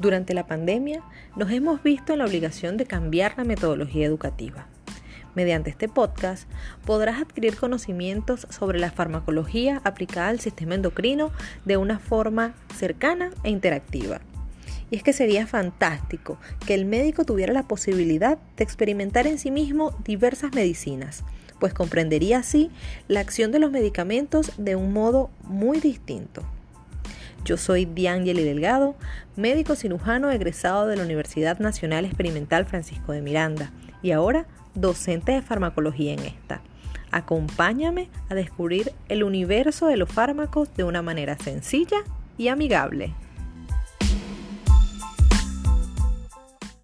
Durante la pandemia nos hemos visto en la obligación de cambiar la metodología educativa. Mediante este podcast podrás adquirir conocimientos sobre la farmacología aplicada al sistema endocrino de una forma cercana e interactiva. Y es que sería fantástico que el médico tuviera la posibilidad de experimentar en sí mismo diversas medicinas, pues comprendería así la acción de los medicamentos de un modo muy distinto. Yo soy Diangeli Delgado, médico cirujano egresado de la Universidad Nacional Experimental Francisco de Miranda y ahora docente de farmacología en esta. Acompáñame a descubrir el universo de los fármacos de una manera sencilla y amigable.